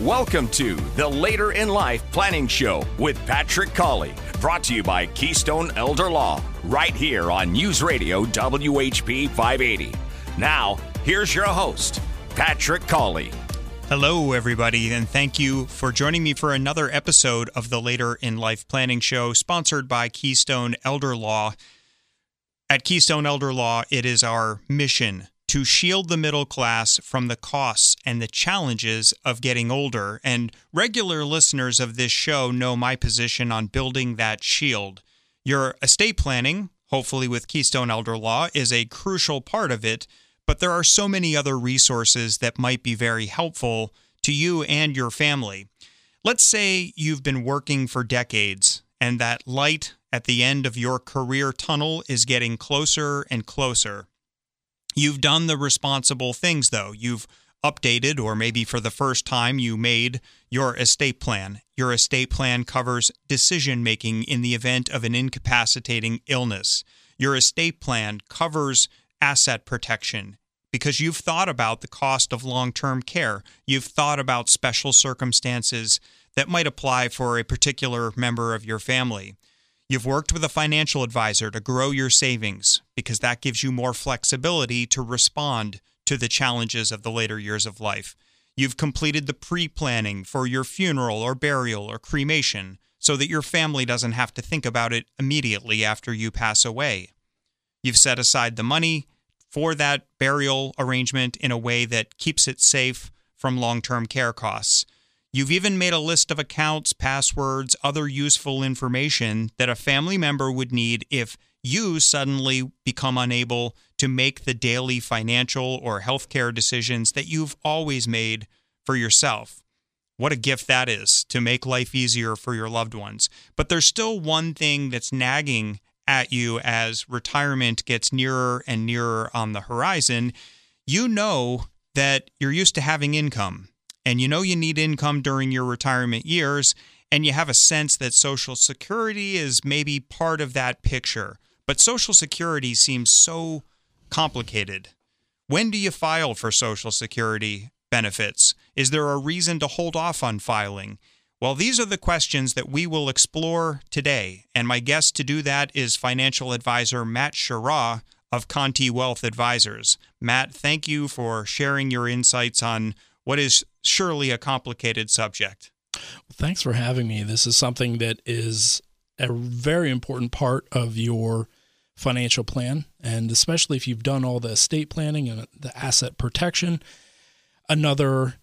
Welcome to the Later in Life Planning Show with Patrick Cawley, brought to you by Keystone Elder Law, right here on News Radio WHP 580. Now, here's your host, Patrick Cawley. Hello, everybody, and thank you for joining me for another episode of the Later in Life Planning Show, sponsored by Keystone Elder Law. At Keystone Elder Law, it is our mission to shield the middle class from the costs and the challenges of getting older. And regular listeners of this show know my position on building that shield. Your estate planning, hopefully with Keystone Elder Law, is a crucial part of it, but there are so many other resources that might be very helpful to you and your family. Let's say you've been working for decades and that light at the end of your career tunnel is getting closer and closer. You've done the responsible things, though. You've updated, or maybe for the first time, you made your estate plan. Your estate plan covers decision making in the event of an incapacitating illness. Your estate plan covers asset protection because you've thought about the cost of long term care. You've thought about special circumstances that might apply for a particular member of your family. You've worked with a financial advisor to grow your savings because that gives you more flexibility to respond to the challenges of the later years of life. You've completed the pre planning for your funeral or burial or cremation so that your family doesn't have to think about it immediately after you pass away. You've set aside the money for that burial arrangement in a way that keeps it safe from long term care costs. You've even made a list of accounts, passwords, other useful information that a family member would need if you suddenly become unable to make the daily financial or healthcare decisions that you've always made for yourself. What a gift that is to make life easier for your loved ones. But there's still one thing that's nagging at you as retirement gets nearer and nearer on the horizon. You know that you're used to having income and you know you need income during your retirement years, and you have a sense that Social Security is maybe part of that picture. But Social Security seems so complicated. When do you file for Social Security benefits? Is there a reason to hold off on filing? Well, these are the questions that we will explore today. And my guest to do that is financial advisor Matt Sheraw of Conte Wealth Advisors. Matt, thank you for sharing your insights on what is surely a complicated subject. Thanks for having me. This is something that is a very important part of your financial plan. And especially if you've done all the estate planning and the asset protection, another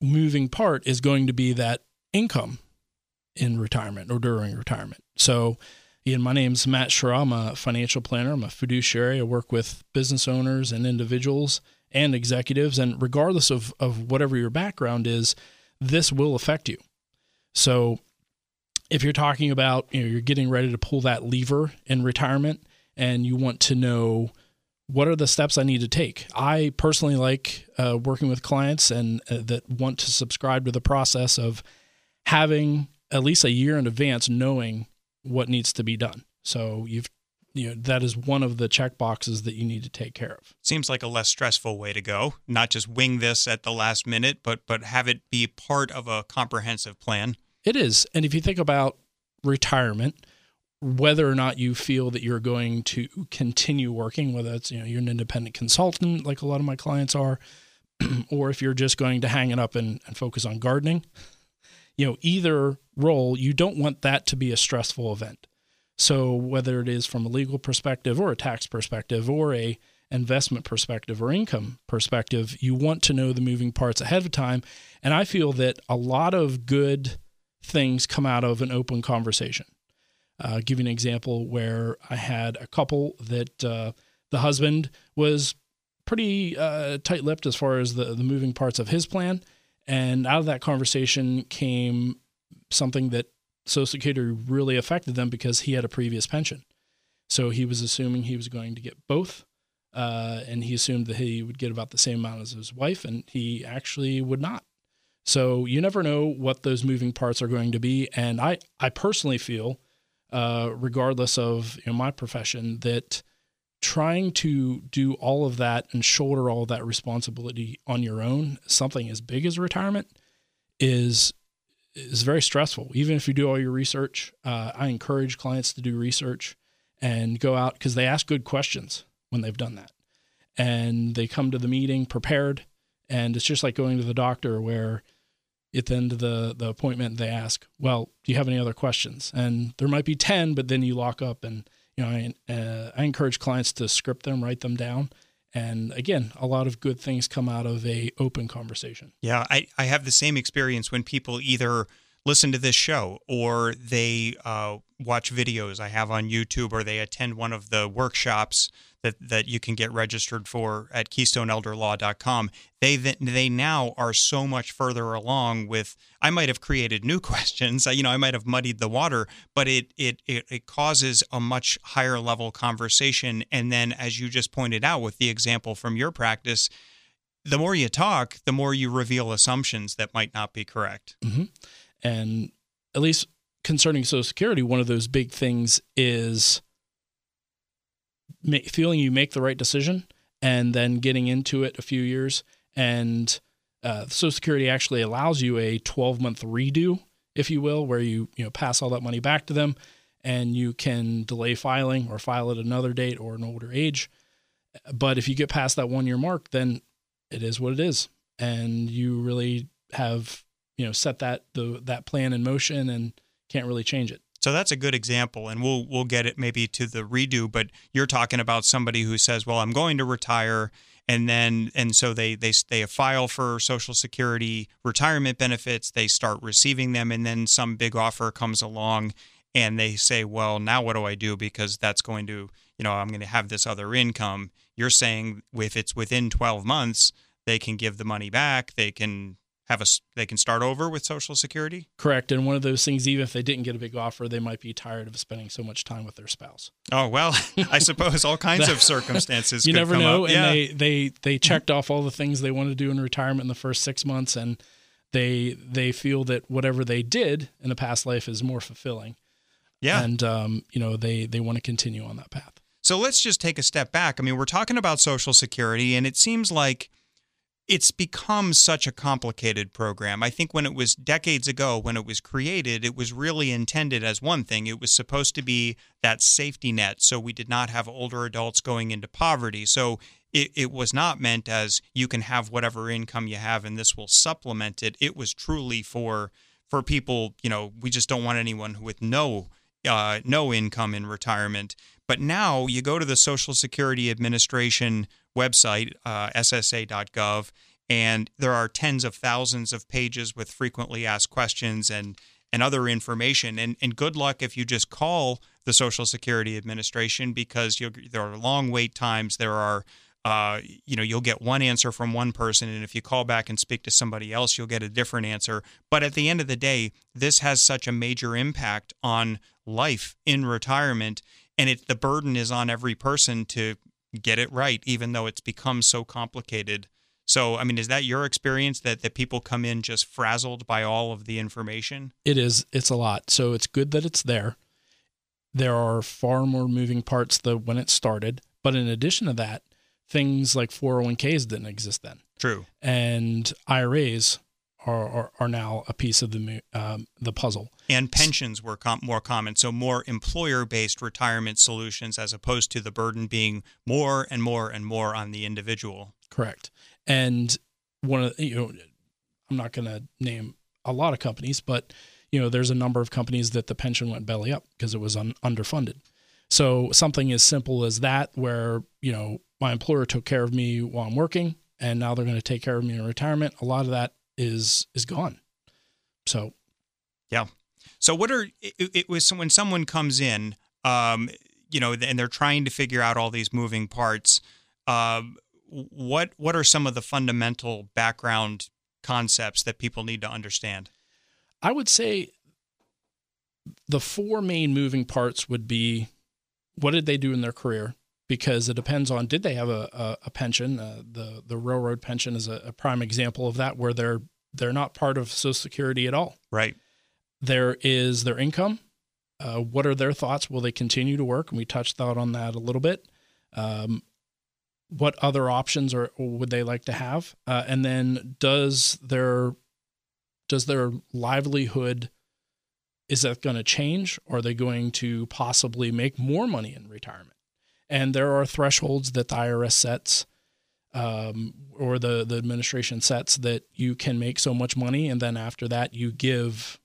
moving part is going to be that income in retirement or during retirement. So, Ian, my name's Matt Sheraw. I'm a financial planner. I'm a fiduciary. I work with business owners and individuals and executives. And regardless of, of whatever your background is, this will affect you. So if you're talking about, you know, you're getting ready to pull that lever in retirement and you want to know what are the steps I need to take? I personally like uh, working with clients and uh, that want to subscribe to the process of having at least a year in advance knowing what needs to be done. So you've you know that is one of the check boxes that you need to take care of. Seems like a less stressful way to go. Not just wing this at the last minute but but have it be part of a comprehensive plan. It is. And if you think about retirement whether or not you feel that you're going to continue working whether it's you know you're an independent consultant like a lot of my clients are or if you're just going to hang it up and, and focus on gardening you know either role you don't want that to be a stressful event so whether it is from a legal perspective or a tax perspective or a investment perspective or income perspective, you want to know the moving parts ahead of time. And I feel that a lot of good things come out of an open conversation. Uh, give you an example where I had a couple that uh, the husband was pretty uh, tight lipped as far as the, the moving parts of his plan. And out of that conversation came something that Social Security really affected them because he had a previous pension. So he was assuming he was going to get both. Uh, and he assumed that he would get about the same amount as his wife, and he actually would not. So you never know what those moving parts are going to be. And I, I personally feel, uh, regardless of you know, my profession, that trying to do all of that and shoulder all that responsibility on your own, something as big as retirement, is is very stressful. Even if you do all your research, uh, I encourage clients to do research and go out because they ask good questions when they've done that, and they come to the meeting prepared. And it's just like going to the doctor where at the end of the, the appointment they ask, well, do you have any other questions? And there might be 10, but then you lock up and, you know, I, uh, I encourage clients to script them, write them down. And again, a lot of good things come out of a open conversation. Yeah, I, I have the same experience when people either listen to this show or they uh, watch videos I have on YouTube or they attend one of the workshops that, that you can get registered for at keystoneelderlaw.com. They they now are so much further along with I might have created new questions, you know, I might have muddied the water, but it it it, it causes a much higher level conversation and then as you just pointed out with the example from your practice, the more you talk, the more you reveal assumptions that might not be correct. Mm-hmm. And at least concerning Social Security, one of those big things is feeling you make the right decision and then getting into it a few years. And uh, Social Security actually allows you a 12 month redo, if you will, where you you know pass all that money back to them, and you can delay filing or file at another date or an older age. But if you get past that one year mark, then it is what it is, and you really have you know set that the that plan in motion and can't really change it. So that's a good example, and we'll we'll get it maybe to the redo. But you're talking about somebody who says, "Well, I'm going to retire," and then and so they they they file for Social Security retirement benefits. They start receiving them, and then some big offer comes along, and they say, "Well, now what do I do?" Because that's going to you know I'm going to have this other income. You're saying if it's within 12 months, they can give the money back. They can have a they can start over with social security? Correct. And one of those things even if they didn't get a big offer they might be tired of spending so much time with their spouse. Oh well i suppose all kinds of circumstances you never know. up. and yeah. they they they checked off all the things they wanted to do in retirement in the first six months and they they feel that whatever they did in a past life is more fulfilling. Yeah. And um, you know they they want to continue on that path. So let's just take a step back. I mean we're talking about social security and it seems like it's become such a complicated program. I think when it was decades ago, when it was created, it was really intended as one thing. It was supposed to be that safety net. So we did not have older adults going into poverty. So it, it was not meant as you can have whatever income you have and this will supplement it. It was truly for for people, you know, we just don't want anyone with no uh, no income in retirement. But now you go to the Social Security Administration website, uh, ssa.gov, and there are tens of thousands of pages with frequently asked questions and and other information. And and good luck if you just call the Social Security Administration because there are long wait times. There are uh, you know, you'll get one answer from one person, and if you call back and speak to somebody else, you'll get a different answer. But at the end of the day, this has such a major impact on life in retirement, and it the burden is on every person to get it right, even though it's become so complicated. So, I mean, is that your experience that, that people come in just frazzled by all of the information? It is. It's a lot. So it's good that it's there. There are far more moving parts than when it started. But in addition to that, things like 401ks didn't exist then. True. And IRAs are, are, are now a piece of the um, the puzzle. And pensions were com- more common, so more employer-based retirement solutions as opposed to the burden being more and more and more on the individual. Correct. And one of you know, I'm not going to name a lot of companies, but you know, there's a number of companies that the pension went belly up because it was un- underfunded. So something as simple as that, where you know my employer took care of me while I'm working, and now they're going to take care of me in retirement. A lot of that is is gone. So, yeah. So what are it, it was when someone comes in, um, you know, and they're trying to figure out all these moving parts. Um, what what are some of the fundamental background concepts that people need to understand? I would say the four main moving parts would be what did they do in their career? Because it depends on did they have a, a, a pension? Uh, the the railroad pension is a, a, prime example of that, where they're they're not part of Social Security at all. Right. There is their income. Uh, what are their thoughts? Will they continue to work? And we touched out on that a little bit. Um, what other options are would they like to have? Uh, and then does their does their livelihood is that going to change? Or are they going to possibly make more money in retirement? And there are thresholds that the IRS sets um, or the, the administration sets that you can make so much money. And then after that, you give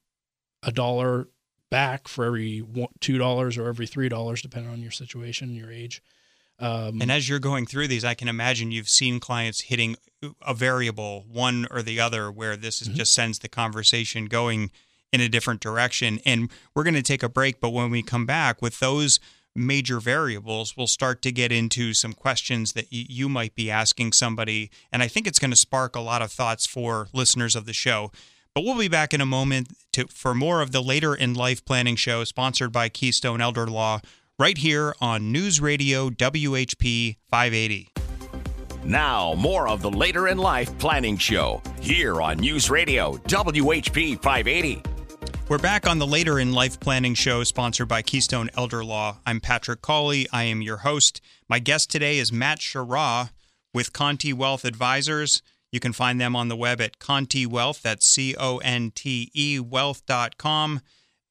a dollar back for every $2 or every $3, depending on your situation, your age. Um, and as you're going through these, I can imagine you've seen clients hitting a variable, one or the other, where this mm-hmm. just sends the conversation going in a different direction. And we're going to take a break, but when we come back with those major variables, we'll start to get into some questions that y- you might be asking somebody. And I think it's going to spark a lot of thoughts for listeners of the show. But we'll be back in a moment to, for more of the Later in Life Planning Show, sponsored by Keystone Elder Law, right here on News Radio WHP 580. Now, more of the Later in Life Planning Show, here on News Radio WHP 580. We're back on the Later in Life Planning Show, sponsored by Keystone Elder Law. I'm Patrick Cawley. I am your host. My guest today is Matt Sheraw with Conte Wealth Advisors. You can find them on the web at Conte Wealth. That's C O N T E wealth.com.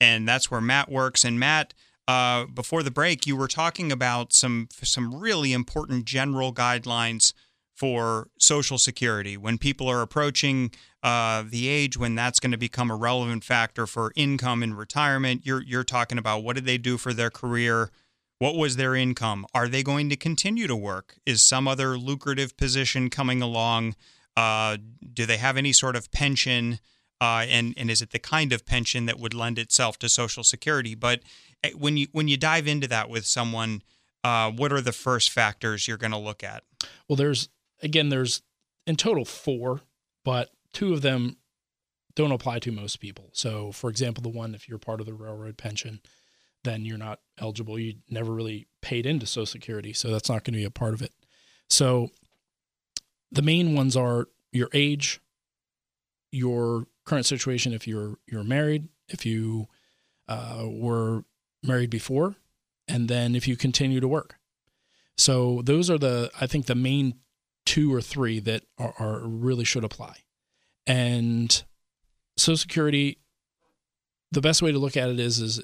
And that's where Matt works. And Matt, uh, before the break, you were talking about some some really important general guidelines for Social Security when people are approaching uh, the age when that's going to become a relevant factor for income in retirement. You're you're talking about what did they do for their career? What was their income? Are they going to continue to work? Is some other lucrative position coming along? Uh, do they have any sort of pension? Uh, and and is it the kind of pension that would lend itself to Social Security? But eh, when you when you dive into that with someone, uh, what are the first factors you're going to look at? Well, there's again, there's in total four, but two of them don't apply to most people. So, for example, the one if you're part of the railroad pension, then you're not eligible. You never really paid into Social Security, so that's not going to be a part of it. So, the main ones are your age, your current situation if you're you're married, if you uh, were married before, and then if you continue to work. So those are the I think the main two or three that are, are really should apply. And Social Security, the best way to look at it is is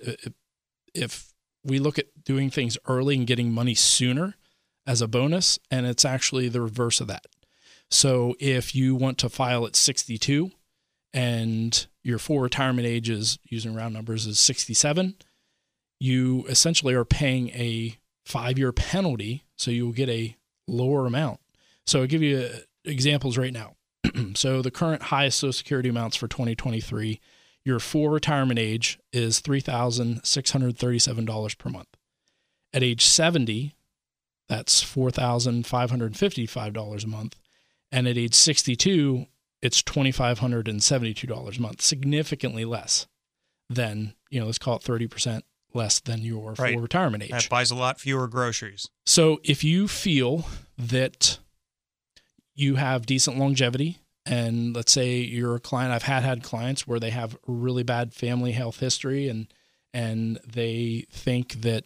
if we look at doing things early and getting money sooner as a bonus, and it's actually the reverse of that. So if you want to file at 62 and your full retirement age is using round numbers is 67, you essentially are paying a five year penalty. So you will get a lower amount. So I'll give you uh, examples right now. so the current highest Social Security amounts for 2023, your full retirement age is $3,637 per month. At age 70, that's $4,555 a month. And at age 62, it's $2,572 a month, significantly less than, you know, let's call it 30% less than your right. full retirement age. That buys a lot fewer groceries. So if you feel that you have decent longevity and let's say you're a client I've had had clients where they have really bad family health history and and they think that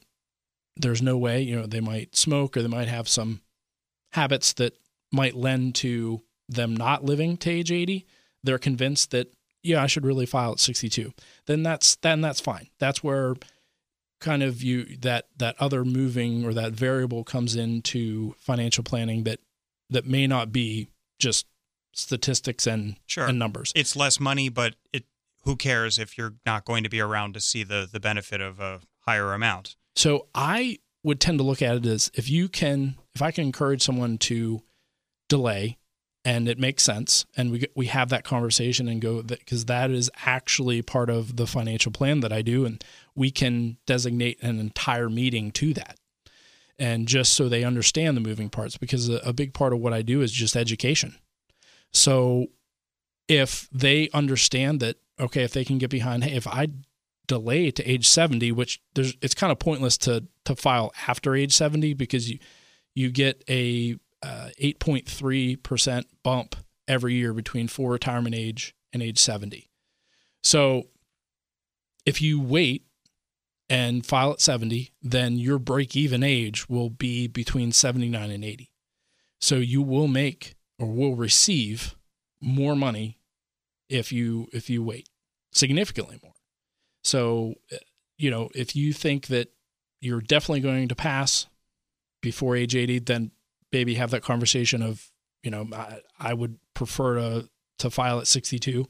there's no way, you know, they might smoke or they might have some habits that might lend to them not living to age 80. They're convinced that yeah, I should really file at 62. Then that's then that's fine. That's where kind of you that that other moving or that variable comes into financial planning that that may not be just statistics and sure. and numbers. It's less money, but it who cares if you're not going to be around to see the the benefit of a higher amount. So I would tend to look at it as if you can if I can encourage someone to delay and it makes sense and we we have that conversation and go that because that is actually part of the financial plan that I do and we can designate an entire meeting to that and just so they understand the moving parts because a, a big part of what I do is just education. So if they understand that okay, if they can get behind, hey, if I delay to age 70, which there's it's kind of pointless to to file after age 70 because you you get a uh, 8.3% bump every year between full retirement age and age 70. So if you wait and file at 70, then your break even age will be between 79 and 80. So you will make or will receive more money if you if you wait significantly more. So, uh, you know, if you think that you're definitely going to pass before age 80, then maybe have that conversation of, you know, I, I would prefer to to file at 62.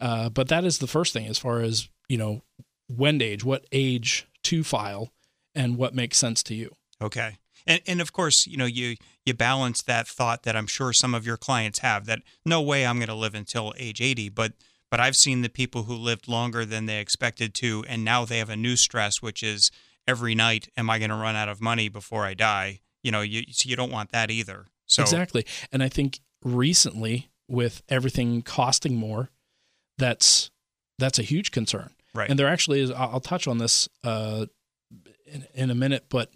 Uh, but that is the first thing as far as, you know, when age, what age to file and what makes sense to you. Okay. And and of course, you know, you you balance that thought that I'm sure some of your clients have that no way I'm going to live until age 80, but but I've seen the people who lived longer than they expected to and now they have a new stress which is every night am I going to run out of money before I die? You know, you so you don't want that either. So Exactly. And I think recently with everything costing more, that's that's a huge concern. Right. And there actually is. I'll touch on this uh, in, in a minute, but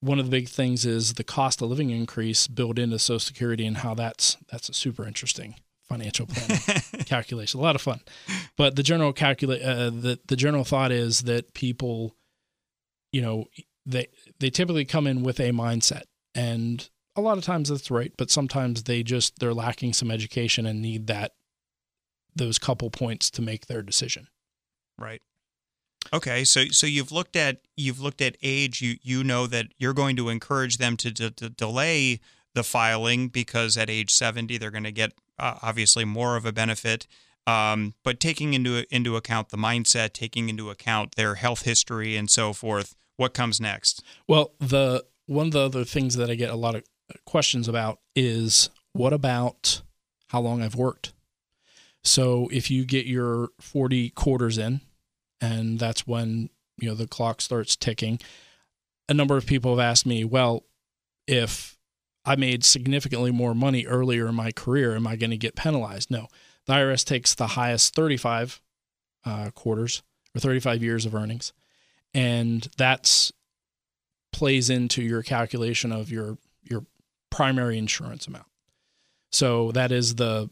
one of the big things is the cost of living increase built into Social Security and how that's that's a super interesting financial planning calculation. A lot of fun, but the general calculate uh, the the general thought is that people, you know, they they typically come in with a mindset, and a lot of times that's right, but sometimes they just they're lacking some education and need that those couple points to make their decision. Right. Okay, so so you've looked at you've looked at age. You you know that you're going to encourage them to, to, delay the filing because at age 70 they're going to get uh, obviously more of a benefit. Um, but taking into into account the mindset, taking into account their health history and so forth, what comes next? Well, the one of the other things that I get a lot of questions about is what about how long I've worked? So if you get your 40 quarters in, and that's when you know the clock starts ticking. A number of people have asked me, well, if I made significantly more money earlier in my career, am I going to get penalized? No. The IRS takes the highest 35 uh, quarters or 35 years of earnings, and that's plays into your calculation of your your primary insurance amount. So that is the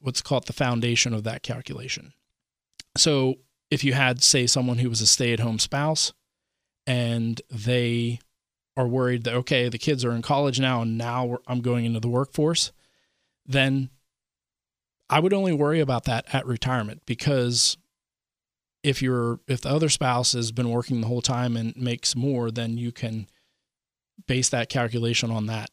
what's called the foundation of that calculation. So if you had, say, someone who was a stay at home spouse and they are worried that, okay, the kids are in college now and now I'm going into the workforce, then I would only worry about that at retirement because if you're if the other spouse has been working the whole time and makes more then you can base that calculation on that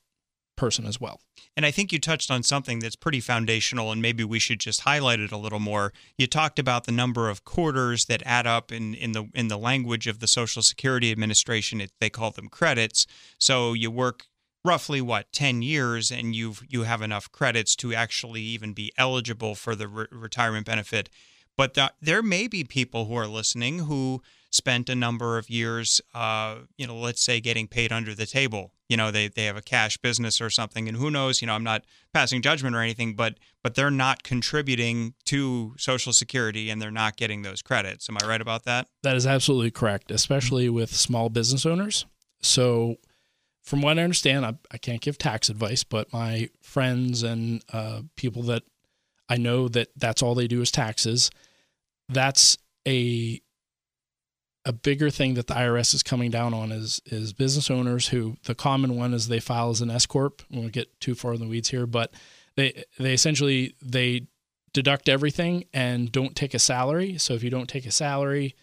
person as well. And I think you touched on something that's pretty foundational, and maybe we should just highlight it a little more. You talked about the number of quarters that add up in, in the in the language of the Social Security Administration. It, they call them credits. So you work roughly what 10 years and you you have enough credits to actually even be eligible for the re- retirement benefit but the, there may be people who are listening who spent a number of years, uh, you know, let's say getting paid under the table. You know, they, they have a cash business or something, and who knows? You know, I'm not passing judgment or anything, but but they're not contributing to Social Security and they're not getting those credits. Am I right about that? That is absolutely correct, especially with small business owners. So, from what I understand, I, I can't give tax advice, but my friends and uh, people that I know that that's all they do is taxes. That's a a bigger thing that the IRS is coming down on is is business owners who the common one is they file as an S corp. We won't get too far in the weeds here, but they they essentially they deduct everything and don't take a salary. So if you don't take a salary,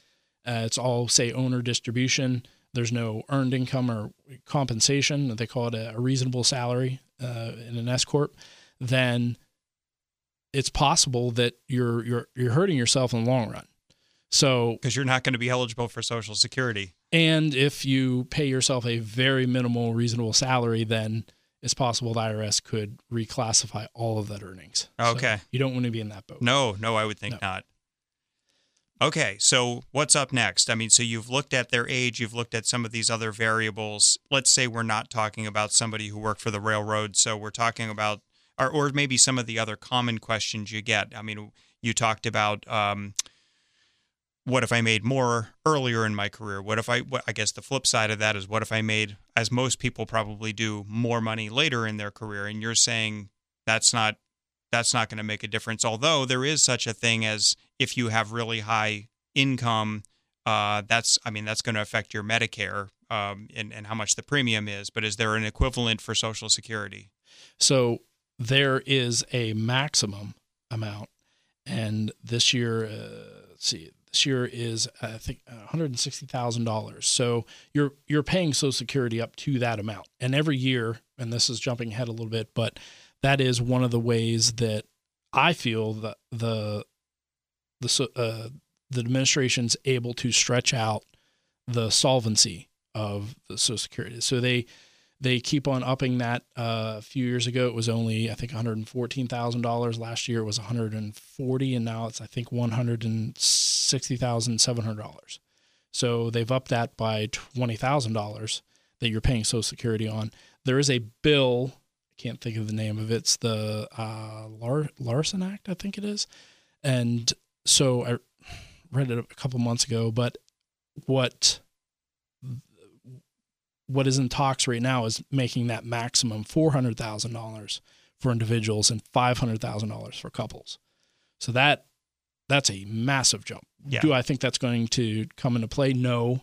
uh, it's all say owner distribution. There's no earned income or compensation. They call it a, a reasonable salary uh, in an S corp. Then it's possible that you're you're you're hurting yourself in the long run. So because you're not going to be eligible for Social Security. And if you pay yourself a very minimal, reasonable salary, then it's possible the IRS could reclassify all of that earnings. Okay. So you don't want to be in that boat. No, no, I would think no. not. Okay, so what's up next? I mean, so you've looked at their age, you've looked at some of these other variables. Let's say we're not talking about somebody who worked for the railroad, so we're talking about, or, or maybe some of the other common questions you get. I mean, you talked about um, what if I made more earlier in my career? What if I, what, I guess the flip side of that is what if I made, as most people probably do, more money later in their career? And you're saying that's not, that's not going to make a difference. Although there is such a thing as if you have really high income, uh, that's, I mean, that's going to affect your Medicare um, and, and how much the premium is. But is there an equivalent for Social Security? So there is a maximum amount and this year, uh, let's see, year is I think one hundred sixty thousand dollars. So you're you're paying Social Security up to that amount, and every year, and this is jumping ahead a little bit, but that is one of the ways that I feel that the the uh, the administration's able to stretch out the solvency of the Social Security. So they they keep on upping that. Uh, a few years ago, it was only I think one hundred and fourteen thousand dollars. Last year, it was one hundred and forty, and now it's I think one hundred and sixty thousand seven hundred dollars. So they've upped that by twenty thousand dollars that you're paying Social Security on. There is a bill. I can't think of the name of it. It's the uh, Lar- Larson Act, I think it is. And so I read it a couple months ago, but what what is in talks right now is making that maximum four hundred thousand dollars for individuals and five hundred thousand dollars for couples. So that that's a massive jump. Yeah. Do I think that's going to come into play? No.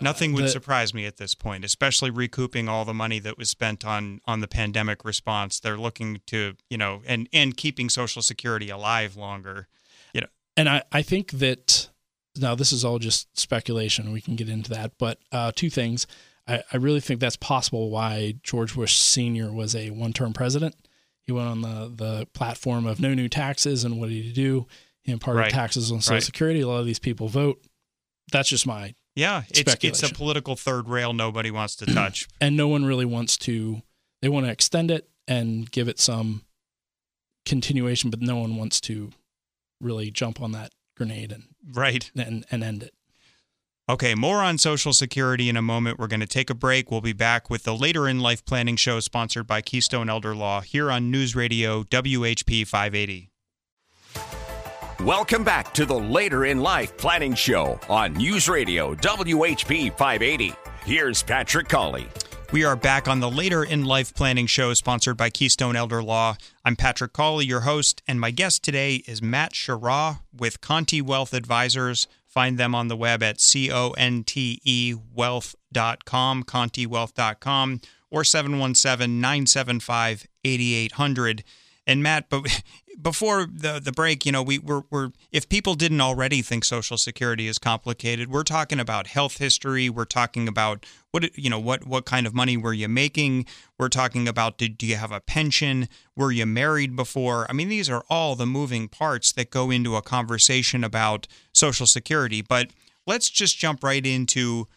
Nothing would the, surprise me at this point, especially recouping all the money that was spent on on the pandemic response. They're looking to, you know, and and keeping Social Security alive longer. You know. And I, I think that now this is all just speculation. We can get into that, but uh, two things. I, I really think that's possible why George Bush Sr. was a one term president. He went on the, the platform of no new taxes, and what did he do? He imparted right. taxes on Social right. Security. A lot of these people vote. That's just my yeah. It's it's a political third rail nobody wants to touch, and no one really wants to. They want to extend it and give it some continuation, but no one wants to really jump on that grenade and right and, and end it. Okay, more on Social Security in a moment. We're going to take a break. We'll be back with the Later in Life Planning Show sponsored by Keystone Elder Law here on News Radio WHP 580. Welcome back to the Later in Life Planning Show on News Radio WHP 580. Here's Patrick Cawley. We are back on the Later in Life Planning Show sponsored by Keystone Elder Law. I'm Patrick Cawley, your host, and my guest today is Matt Sheraw with Conte Wealth Advisors. Find them on the web at C-O-N-T-E wealth.com, contewealth.com, or 717-975-8800. And Matt, but before the the break, you know, we were, we're if people didn't already think Social Security is complicated, we're talking about health history. We're talking about what you know what what kind of money were you making. We're talking about did do you have a pension? Were you married before? I mean, these are all the moving parts that go into a conversation about Social Security. But let's just jump right into,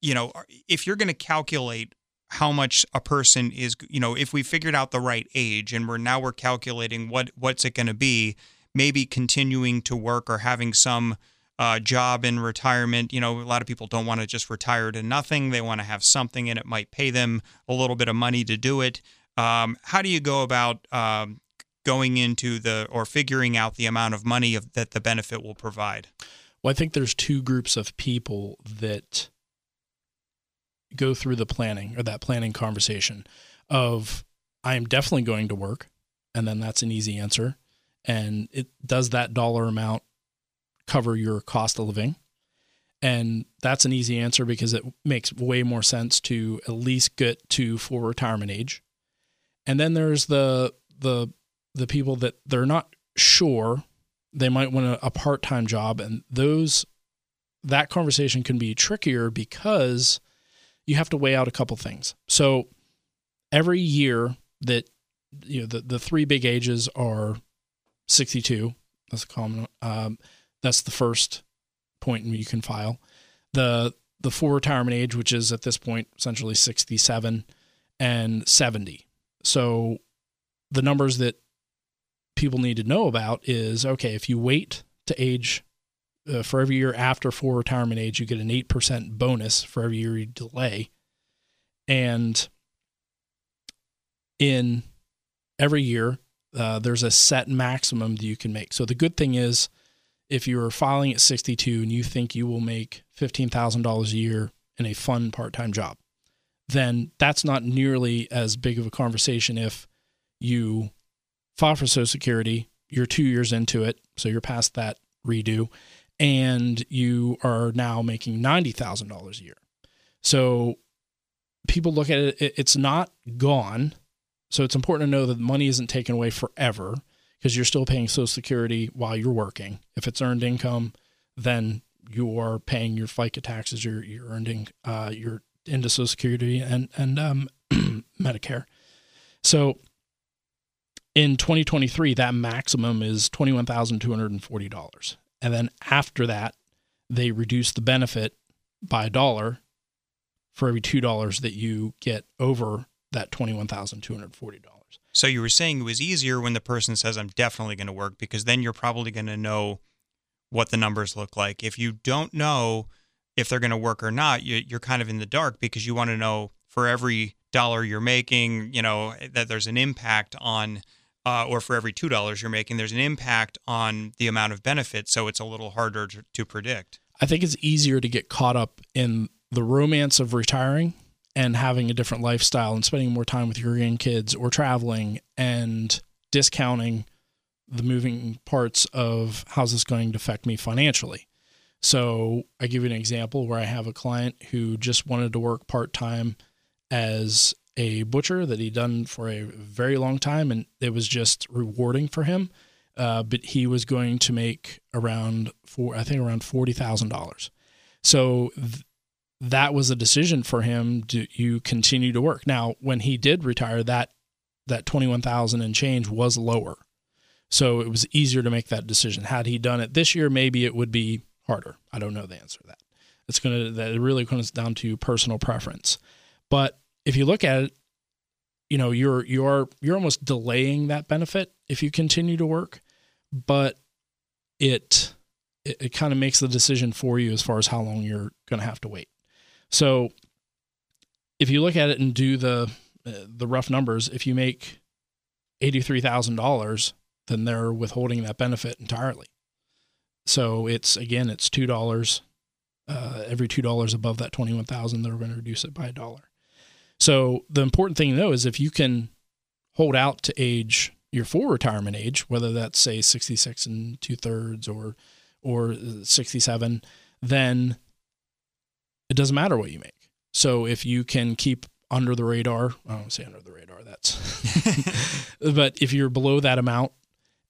you know, if you're going to calculate how much a person is you know if we figured out the right age and we're now we're calculating what what's it going to be maybe continuing to work or having some uh, job in retirement you know a lot of people don't want to just retire to nothing. They want to have something and it might pay them a little bit of money to do it. Um, how do you go about um, going into the or figuring out the amount of money of, that the benefit will provide? Well i think there's two groups of people that go through the planning or that planning conversation of I am definitely going to work, and then that's an easy answer. And it does that dollar amount cover your cost of living? And that's an easy answer because it makes way more sense to at least get to full retirement age. And then there's the the the people that they're not sure they might want a, a part-time job and those that conversation can be trickier because you have to weigh out a couple things. So every year that you know the, the three big ages are 62. That's a common. Um, that's the first point you can file. The the full retirement age, which is at this point essentially 67 and 70. So the numbers that people need to know about is okay, if you wait to age uh, for every year after full retirement age, you get an 8% bonus for every year you delay. And in every year, uh, there's a set maximum that you can make. So the good thing is, if you're filing at 62 and you think you will make $15,000 a year in a fun part time job, then that's not nearly as big of a conversation if you file for Social Security, you're two years into it, so you're past that redo, and you are now making $90,000 a year. So people look at it, it's not gone. So it's important to know that money isn't taken away forever because you're still paying Social Security while you're working. If it's earned income, then you are paying your FICA taxes, your your earning, uh, your into Social Security and and um, Medicare. So in 2023, that maximum is twenty one thousand two hundred and forty dollars, and then after that, they reduce the benefit by a dollar for every two dollars that you get over that twenty one thousand two hundred forty dollars. So you were saying it was easier when the person says, "I'm definitely going to work," because then you're probably going to know what the numbers look like. If you don't know if they're going to work or not, you, you're kind of in the dark because you want to know for every dollar you're making, you know, that there's an impact on, uh, or for every two dollars you're making, there's an impact on the amount of benefit. So it's a little harder to, to predict. I think it's easier to get caught up in the romance of retiring and having a different lifestyle and spending more time with your kids or traveling and discounting the moving parts of how's this going to affect me financially. So I give you an example where I have a client who just wanted to work part time as a butcher that he'd done for a very long time, and it was just rewarding for him. Uh, but he was going to make around four, I think around forty thousand dollars. So th- that was a decision for him to you continue to work. Now, when he did retire, that that twenty one thousand and change was lower, so it was easier to make that decision. Had he done it this year, maybe it would be harder. I don't know the answer to that. It's gonna that it really comes down to personal preference. But if you look at it, you know you're you're you're almost delaying that benefit if you continue to work, but it it, it kind of makes the decision for you as far as how long you're going to have to wait. So if you look at it and do the uh, the rough numbers, if you make eighty three thousand dollars, then they're withholding that benefit entirely. So it's again, it's two dollars. Uh, every two dollars above that twenty one thousand, they're going to reduce it by a dollar. So the important thing though is if you can hold out to age your full retirement age, whether that's say sixty six and two thirds or or sixty seven, then it doesn't matter what you make. So if you can keep under the radar, I don't say under the radar, that's, but if you're below that amount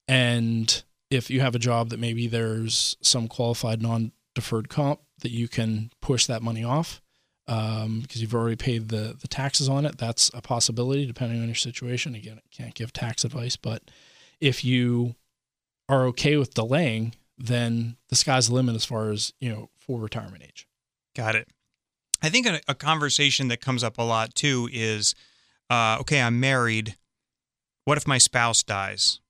and if you have a job that maybe there's some qualified non deferred comp that you can push that money off because um, you've already paid the, the taxes on it, that's a possibility depending on your situation. Again, I can't give tax advice, but if you are okay with delaying, then the sky's the limit as far as, you know, for retirement age. Got it. I think a, a conversation that comes up a lot too is uh, okay, I'm married. What if my spouse dies?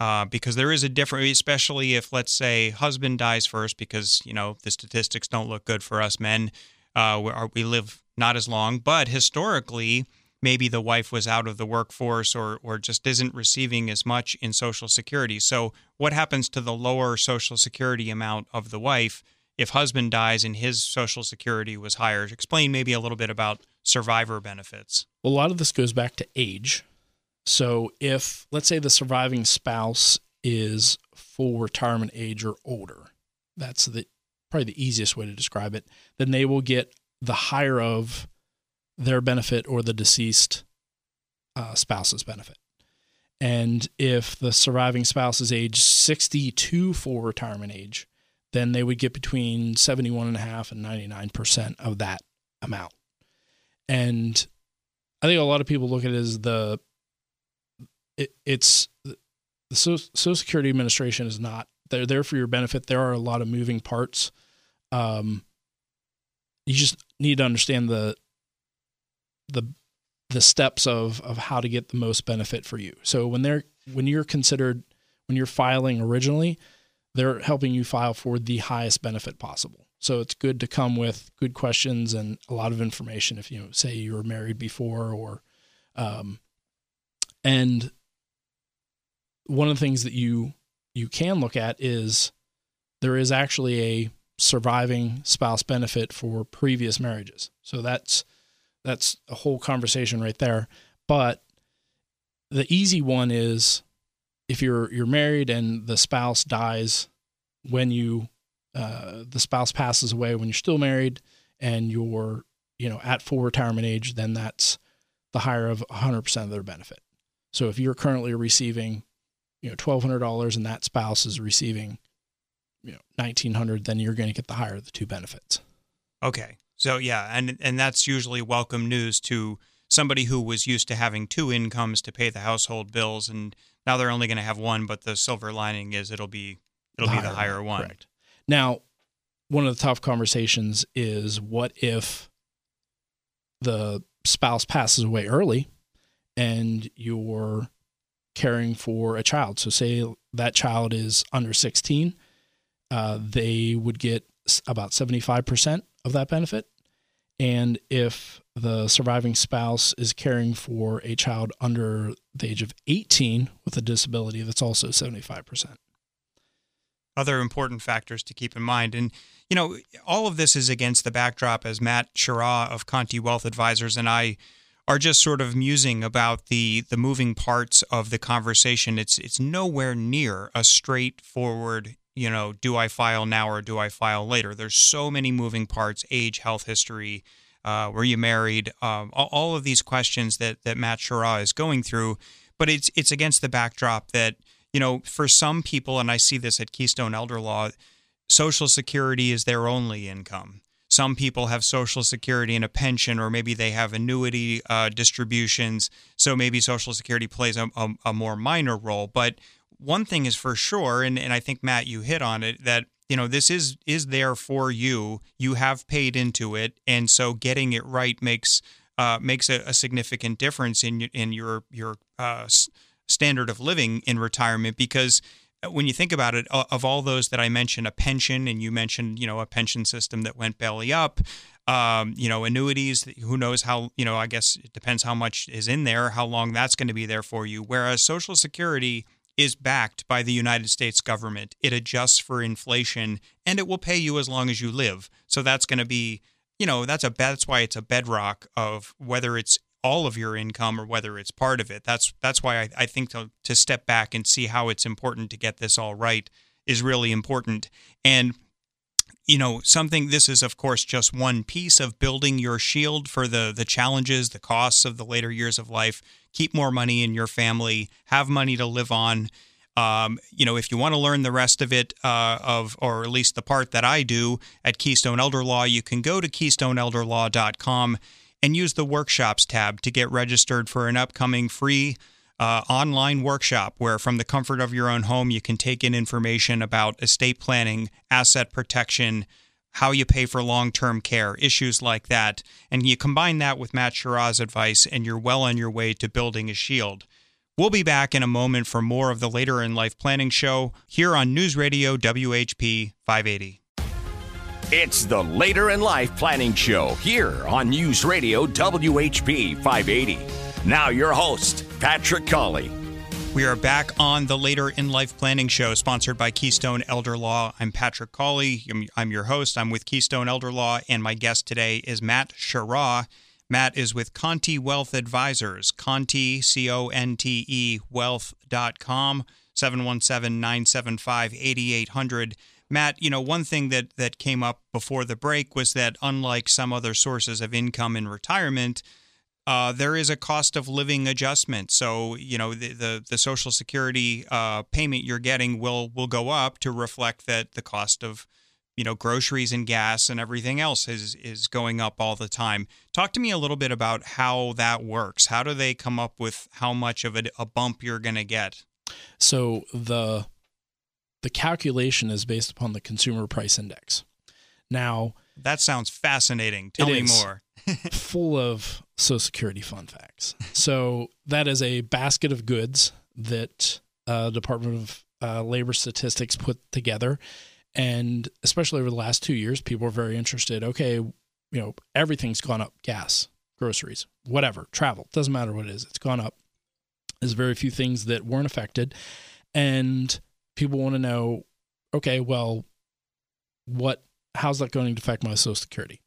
Uh, because there is a difference, especially if, let's say, husband dies first, because, you know, the statistics don't look good for us men. Uh, we, are, we live not as long, but historically, maybe the wife was out of the workforce or, or just isn't receiving as much in Social Security. So, what happens to the lower Social Security amount of the wife? If husband dies and his social security was higher. Explain maybe a little bit about survivor benefits. Well, a lot of this goes back to age. So if let's say the surviving spouse is full retirement age or older, that's the probably the easiest way to describe it, then they will get the higher of their benefit or the deceased uh, spouse's benefit. And if the surviving spouse is age 62 full retirement age, then they would get between 71.5 and 99% of that amount. And I think a lot of people look at it as the, it, it's the Social Security Administration is not, they're there for your benefit. There are a lot of moving parts. Um, you just need to understand the, the, the steps of, of how to get the most benefit for you. So when they're, when you're considered, when you're filing originally, they're helping you file for the highest benefit possible. So it's good to come with good questions and a lot of information if you know, say you were married before or, um, and one of the things that you you can look at is there is actually a surviving spouse benefit for previous marriages. So that's that's a whole conversation right there. But the easy one is if you're you're married and the spouse dies when you uh, the spouse passes away when you're still married and you're you know at full retirement age, then that's the higher of 100% of their benefit. So if you're currently receiving you know twelve hundred dollars and that spouse is receiving you know nineteen hundred, then you're going to get the higher of the two benefits. Okay. So yeah, and and that's usually welcome news to somebody who was used to having two incomes to pay the household bills and now they're only going to have one, but the silver lining is it'll be it'll the be the higher one. Correct. Now, one of the tough conversations is what if the spouse passes away early and you're caring for a child. So, say that child is under 16, uh, they would get about 75% of that benefit. And if the surviving spouse is caring for a child under the age of 18 with a disability, that's also 75%. Other important factors to keep in mind. And, you know, all of this is against the backdrop as Matt Sheraw of Conte Wealth Advisors and I are just sort of musing about the the moving parts of the conversation. It's it's nowhere near a straightforward, you know, do I file now or do I file later? There's so many moving parts: age, health history, uh, were you married? Um, all, of these questions that that Matt Sheraw is going through, but it's it's against the backdrop that you know for some people, and I see this at Keystone Elder Law, Social Security is their only income. Some people have Social Security and a pension, or maybe they have annuity uh, distributions. So maybe Social Security plays a, a, a more minor role. But one thing is for sure, and, and I think Matt, you hit on it, that you know this is is there for you. You have paid into it, and so getting it right makes uh, makes a, a, significant difference in in your your uh, standard of living in retirement because when you think about it, of all those that I mentioned, a pension, and you mentioned, you know, a pension system that went belly up, um, you know, annuities, who knows how, you know, I guess it depends how much is in there, how long that's going to be there for you. Whereas Social Security is backed by the United States government, it adjusts for inflation and it will pay you as long as you live. So that's going to be, you know, that's a that's why it's a bedrock of whether it's all of your income or whether it's part of it. That's that's why I, I think to to step back and see how it's important to get this all right is really important. And you know, something this is of course just one piece of building your shield for the the challenges, the costs of the later years of life. Keep more money in your family, have money to live on. Um, you know, if you want to learn the rest of it, uh, of or at least the part that I do at Keystone Elder Law, you can go to keystoneelderlaw.com and use the workshops tab to get registered for an upcoming free uh, online workshop where, from the comfort of your own home, you can take in information about estate planning, asset protection, how you pay for long term care, issues like that. And you combine that with Matt Sheraw's advice, and you're well on your way to building a shield. We'll be back in a moment for more of the Later in Life Planning Show here on News Radio WHP 580. It's the Later in Life Planning Show here on News Radio WHP 580. Now, your host, Patrick Cawley. We are back on the Later in Life Planning Show, sponsored by Keystone Elder Law. I'm Patrick Cawley. I'm your host. I'm with Keystone Elder Law, and my guest today is Matt Sheraw. Matt is with Conte Wealth Advisors, Conte, C O N T E, wealth.com, 717 975 8800. Matt, you know, one thing that that came up before the break was that unlike some other sources of income in retirement, uh, there is a cost of living adjustment. So you know the the, the Social Security uh, payment you're getting will will go up to reflect that the cost of you know groceries and gas and everything else is is going up all the time. Talk to me a little bit about how that works. How do they come up with how much of a, a bump you're going to get? So the the calculation is based upon the consumer price index. Now, that sounds fascinating. Tell me more. full of Social Security fun facts. So, that is a basket of goods that uh, Department of uh, Labor Statistics put together. And especially over the last two years, people are very interested. Okay, you know, everything's gone up gas, groceries, whatever, travel, doesn't matter what it is, it's gone up. There's very few things that weren't affected. And people want to know, okay, well, what, how's that going to affect my Social Security?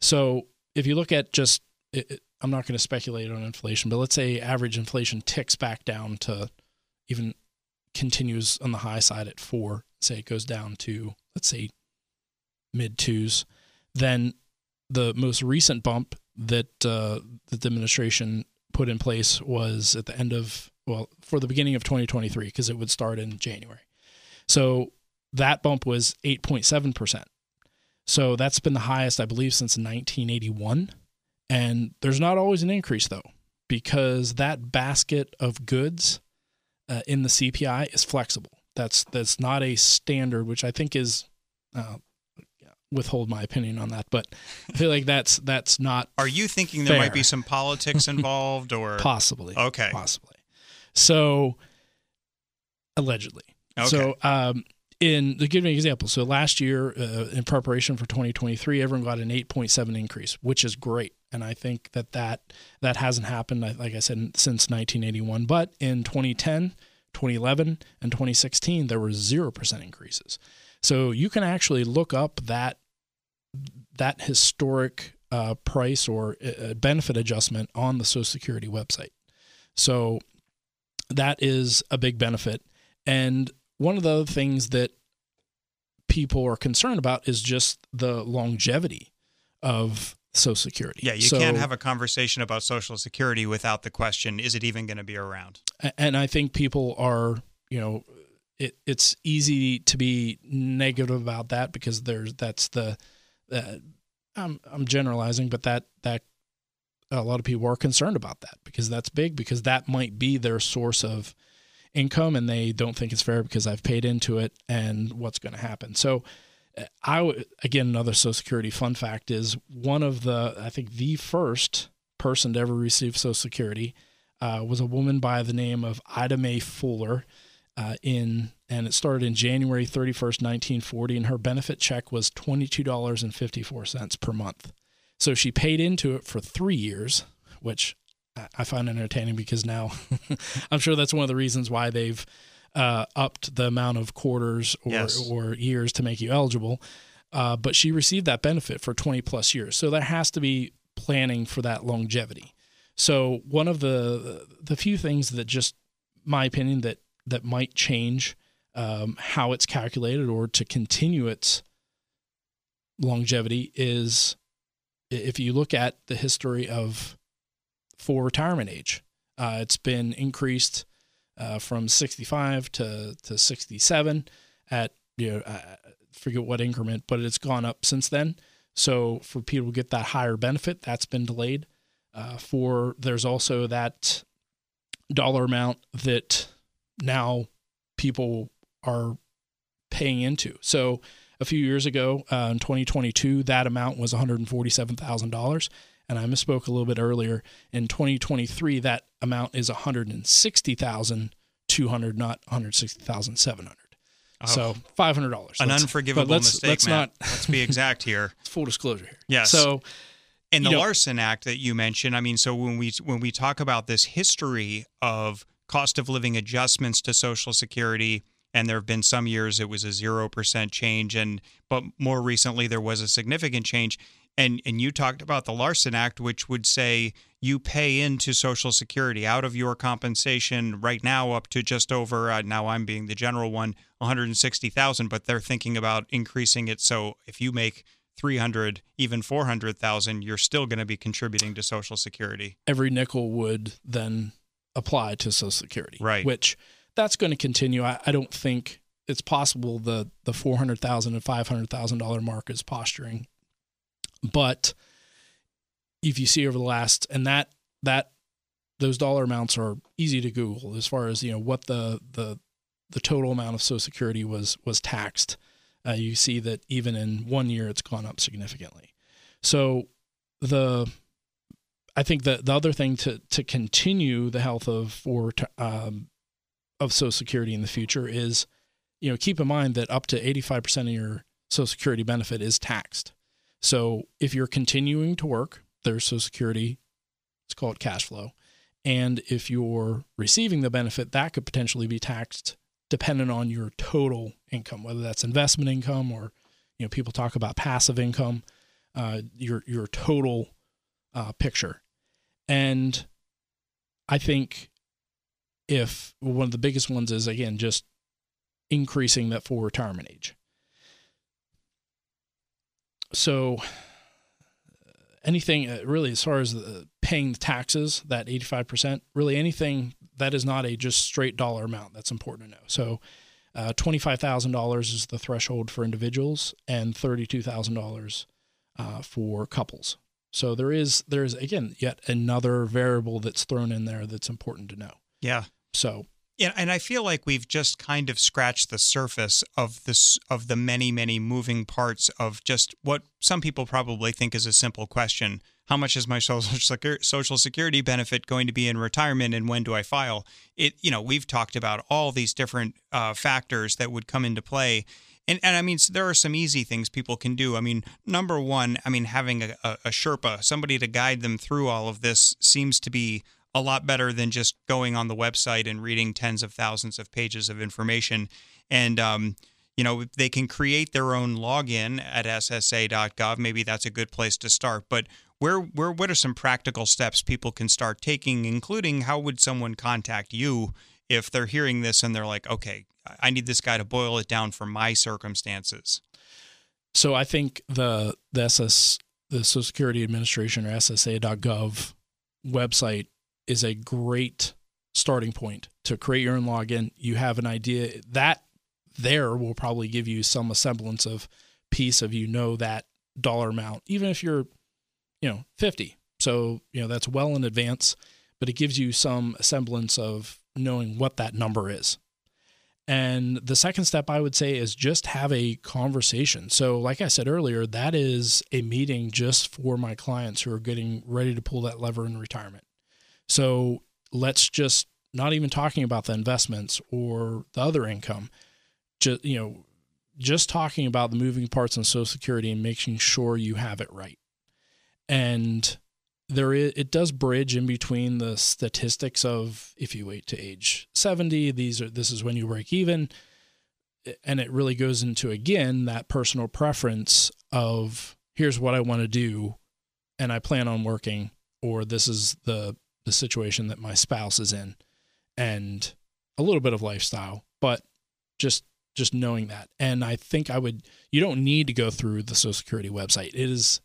So if you look at just, it, I'm not going to speculate on inflation, but let's say average inflation ticks back down to even continues on the high side at four, say it goes down to, let's say, mid twos, then the most recent bump that uh, that the administration put in place was at the end of well, for the beginning of 2023, because it would start in January. So that bump was 8.7%. So that's been the highest, I believe, since 1981. And there's not always an increase, though, because that basket of goods uh, in the CPI is flexible. That's that's not a standard, which I think is uh, withhold my opinion on that, but I feel like that's that's not. Are you thinking there might be some politics involved, or possibly? Okay, possibly. So allegedly. Okay. So um, in to give you an example, so last year uh, in preparation for 2023, everyone got an 8.7 increase, which is great, and I think that that that hasn't happened, like I said, since 1981. But in 2010, 2011, and 2016, there were zero percent increases. So you can actually look up that that historic uh, price or uh, benefit adjustment on the Social Security website. So that is a big benefit. And one of the things that people are concerned about is just the longevity of Social Security. Yeah, you so, can't have a conversation about Social Security without the question: Is it even going to be around? And I think people are, you know, it, it's easy to be negative about that because there's that's the uh, I'm I'm generalizing, but that that a lot of people are concerned about that because that's big because that might be their source of income and they don't think it's fair because I've paid into it and what's going to happen. So I again another Social Security fun fact is one of the I think the first person to ever receive Social Security uh, was a woman by the name of Ida Mae Fuller uh, in and it started in January 31st, 1940, and her benefit check was $22.54 per month. So she paid into it for three years, which I find entertaining because now I'm sure that's one of the reasons why they've uh, upped the amount of quarters or, yes. or years to make you eligible. Uh, but she received that benefit for 20 plus years. So there has to be planning for that longevity. So one of the the few things that just my opinion that that might change um, how it's calculated or to continue its longevity is if you look at the history of for retirement age, uh, it's been increased uh, from 65 to, to 67 at, you know, I forget what increment, but it's gone up since then. So for people to get that higher benefit, that's been delayed. Uh, for there's also that dollar amount that now people are paying into. So a few years ago uh, in 2022, that amount was $147,000. And I misspoke a little bit earlier. In 2023, that amount is 160,200, not 160,700. Oh, so five hundred dollars. An unforgivable let's, mistake. Let's Matt. not. let's be exact here. Full disclosure here. Yes. So in the know, Larson Act that you mentioned, I mean, so when we when we talk about this history of cost of living adjustments to Social Security, and there have been some years it was a zero percent change, and but more recently there was a significant change. And and you talked about the Larson Act, which would say you pay into Social Security out of your compensation right now up to just over. Uh, now I'm being the general one, 160,000, but they're thinking about increasing it. So if you make 300 even 400,000 you're still going to be contributing to social security every nickel would then apply to social security right which that's going to continue I, I don't think it's possible the the 400,000 and 500,000 dollar mark is posturing but if you see over the last and that that those dollar amounts are easy to google as far as you know what the the the total amount of social security was was taxed uh, you see that even in one year it's gone up significantly so the I think that the other thing to to continue the health of for um, of Social Security in the future is, you know, keep in mind that up to eighty five percent of your Social Security benefit is taxed. So if you're continuing to work, there's Social Security. Let's call it cash flow, and if you're receiving the benefit, that could potentially be taxed dependent on your total income, whether that's investment income or, you know, people talk about passive income. Uh, your your total uh, picture. And I think if one of the biggest ones is again just increasing that full retirement age. So anything uh, really as far as the paying the taxes, that 85%, really anything that is not a just straight dollar amount. That's important to know. So, uh, $25,000 is the threshold for individuals and $32,000 uh, for couples. So there is there is again yet another variable that's thrown in there that's important to know. Yeah. So yeah, and I feel like we've just kind of scratched the surface of this of the many many moving parts of just what some people probably think is a simple question: How much is my social security benefit going to be in retirement, and when do I file? It you know we've talked about all these different uh, factors that would come into play. And, and I mean, so there are some easy things people can do. I mean, number one, I mean, having a, a Sherpa, somebody to guide them through all of this, seems to be a lot better than just going on the website and reading tens of thousands of pages of information. And, um, you know, they can create their own login at ssa.gov. Maybe that's a good place to start. But where, where, what are some practical steps people can start taking, including how would someone contact you if they're hearing this and they're like, okay, I need this guy to boil it down for my circumstances? So I think the the SS the Social Security Administration or SSA.gov website is a great starting point to create your own login. You have an idea that there will probably give you some semblance of peace of you know that dollar amount, even if you're, you know, 50. So, you know, that's well in advance, but it gives you some semblance of knowing what that number is. And the second step I would say is just have a conversation. So, like I said earlier, that is a meeting just for my clients who are getting ready to pull that lever in retirement. So let's just not even talking about the investments or the other income, just you know, just talking about the moving parts in Social Security and making sure you have it right. And there is it does bridge in between the statistics of if you wait to age 70, these are this is when you break even. And it really goes into again that personal preference of here's what I want to do and I plan on working, or this is the the situation that my spouse is in and a little bit of lifestyle, but just just knowing that. And I think I would you don't need to go through the Social Security website. It is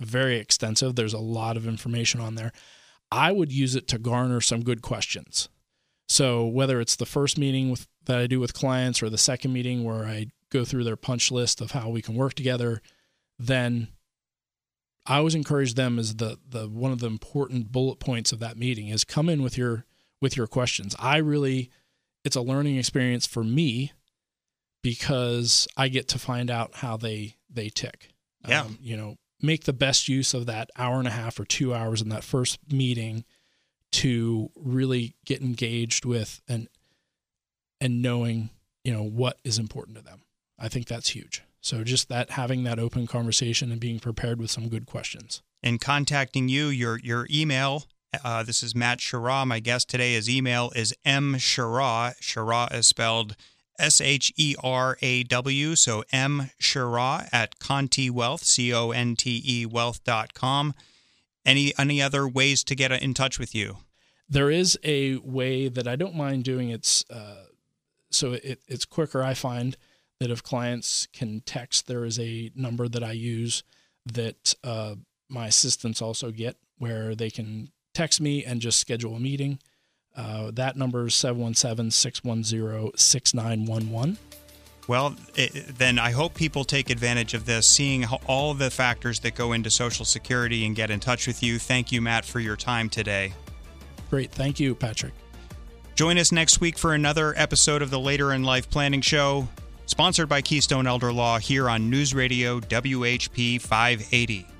very extensive. There's a lot of information on there. I would use it to garner some good questions. So whether it's the first meeting with that I do with clients or the second meeting where I go through their punch list of how we can work together, then I always encourage them as the the one of the important bullet points of that meeting is come in with your with your questions. I really it's a learning experience for me because I get to find out how they they tick. Yeah. Um, you know, make the best use of that hour and a half or 2 hours in that first meeting to really get engaged with and and knowing, you know, what is important to them. I think that's huge. So just that having that open conversation and being prepared with some good questions. And contacting you, your your email. Uh, this is Matt Sheraw. My guest today, his email is m Sheraw. Sheraw is spelled S H E R A W. So M Sheraw at Conte Wealth, C O N T E Wealth.com. Any any other ways to get in touch with you? There is a way that I don't mind doing. It's uh, so it, it's quicker. I find that if clients can text, there is a number that I use that uh, my assistants also get where they can text me and just schedule a meeting. Uh, that number is 717 610 6911. Well, it, then I hope people take advantage of this, seeing how, all the factors that go into Social Security and get in touch with you. Thank you, Matt, for your time today. Great. Thank you, Patrick. Join us next week for another episode of the Later in Life Planning Show sponsored by Keystone Elder Law here on News Radio WHP 580.